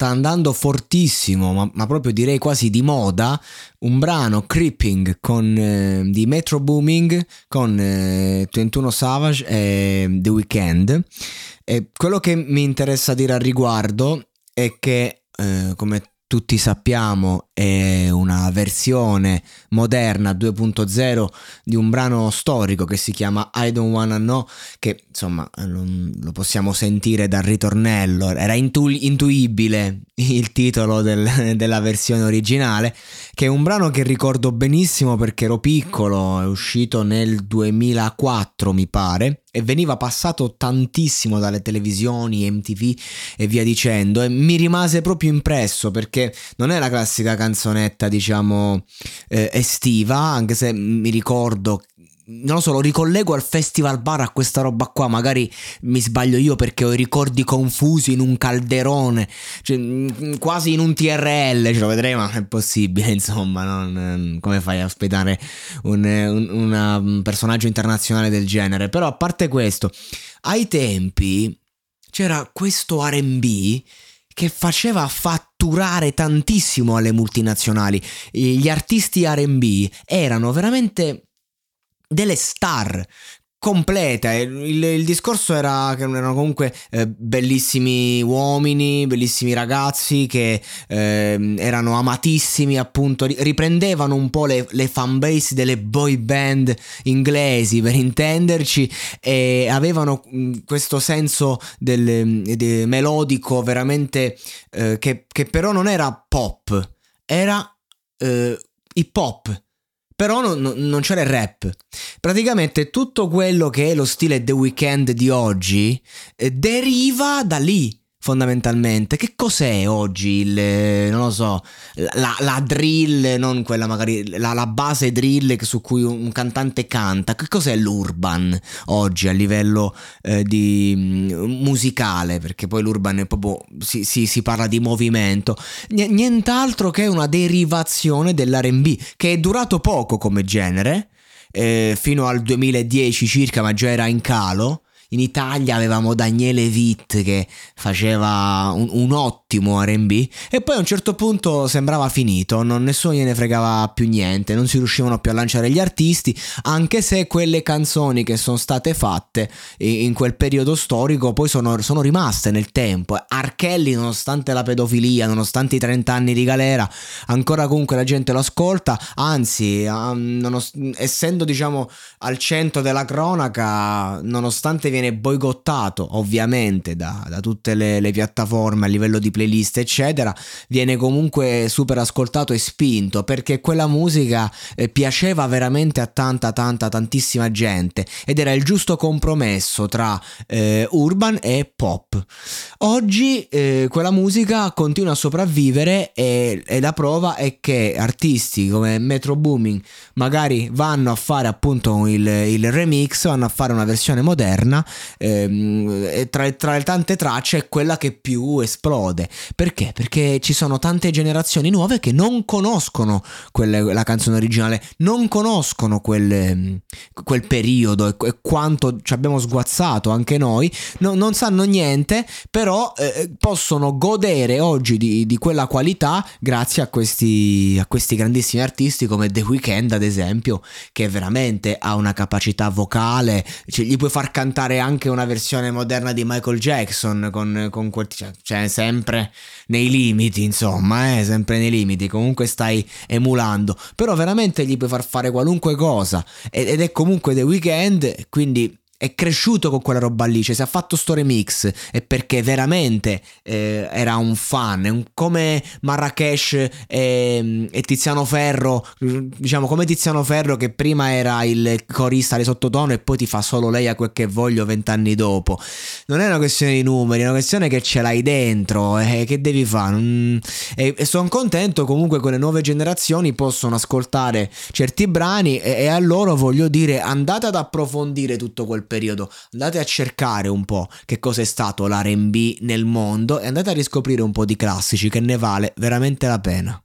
Sta andando fortissimo, ma, ma, proprio direi quasi di moda, un brano Creeping con, eh, di Metro Booming con eh, 21 Savage e The Weeknd. E quello che mi interessa dire al riguardo è che, eh, come tutti sappiamo è una versione moderna 2.0 di un brano storico che si chiama I Don't Wanna Know che insomma lo possiamo sentire dal ritornello. Era intu- intuibile il titolo del, della versione originale che è un brano che ricordo benissimo perché ero piccolo è uscito nel 2004 mi pare e veniva passato tantissimo dalle televisioni, MTV e via dicendo e mi rimase proprio impresso perché non è la classica canzonetta diciamo eh, estiva anche se mi ricordo non lo so, lo ricollego al festival bar a questa roba qua, magari mi sbaglio io perché ho i ricordi confusi in un calderone, cioè, mm, quasi in un TRL, ce lo vedremo, ma è possibile, insomma, non, come fai a ospitare un, un, un personaggio internazionale del genere? Però a parte questo, ai tempi c'era questo RB che faceva fatturare tantissimo alle multinazionali. Gli artisti RB erano veramente delle star completa. Il, il, discorso era che erano comunque eh, bellissimi uomini, bellissimi ragazzi che eh, erano amatissimi, appunto, riprendevano un po' le, le fanbase delle boy band inglesi per intenderci e avevano mm, questo senso del, del melodico veramente eh, che, che, però non era pop, era eh, hip hop però non, non, c'era il rap. Praticamente tutto quello che è lo stile The Weeknd di oggi eh, deriva da lì fondamentalmente. Che cos'è oggi il, non lo so, la, la drill, non quella magari, la, la, base drill su cui un cantante canta. Che cos'è l'urban oggi a livello eh, di mm, musicale? Perché poi l'urban è proprio, si, si, si parla di movimento. Nient'altro che una derivazione dell'R&B, che è durato poco come genere, eh, fino al 2010 circa, ma già era in calo in Italia avevamo Daniele Witt che faceva un, un ottimo RB e poi a un certo punto sembrava finito, non, nessuno gliene fregava più niente, non si riuscivano più a lanciare gli artisti, anche se quelle canzoni che sono state fatte in quel periodo storico poi sono, sono rimaste nel tempo. Archelli, nonostante la pedofilia, nonostante i 30 anni di galera, ancora comunque la gente lo ascolta, anzi, um, essendo diciamo al centro della cronaca, nonostante viene viene boicottato ovviamente da, da tutte le, le, piattaforme a livello di playlist eccetera, viene comunque super ascoltato e spinto perché quella musica eh, piaceva veramente a tanta tanta tantissima gente ed era il giusto compromesso tra eh, urban e pop. Oggi eh, quella musica continua a sopravvivere e, e la prova è che artisti come Metro Booming magari vanno a fare appunto il, il remix, vanno a fare una versione moderna ehm, tra, tra, le tante tracce è quella che più esplode. Perché? Perché ci sono tante generazioni nuove che non conoscono quelle, la canzone originale, non conoscono quel, ehm, quel periodo e, e, quanto ci abbiamo sguazzato anche noi, no, non sanno niente, però eh, possono godere oggi di, di, quella qualità grazie a questi, a questi grandissimi artisti come The Weeknd ad esempio, che veramente ha una capacità vocale, cioè, gli puoi far cantare anche una versione moderna di Michael Jackson con, con quel, cioè, cioè, sempre nei limiti, insomma, eh, sempre nei limiti, comunque stai emulando, però veramente gli puoi far fare qualunque cosa ed è comunque The Weeknd, quindi è cresciuto con quella roba lì, cioè si è fatto sto remix è perché veramente eh, era un fan, un, come Marrakesh e, e, Tiziano Ferro, diciamo come Tiziano Ferro che prima era il corista di sottotono e poi ti fa solo lei a quel che voglio vent'anni dopo. Non è una questione di numeri, è una questione che ce l'hai dentro e che devi fare. Mm, e, e sono contento comunque che le nuove generazioni possono ascoltare certi brani e, e a loro voglio dire andate ad approfondire tutto quel periodo, andate a cercare un po' che cosa è stato l'RB nel mondo e andate a riscoprire un po' di classici che ne vale veramente la pena.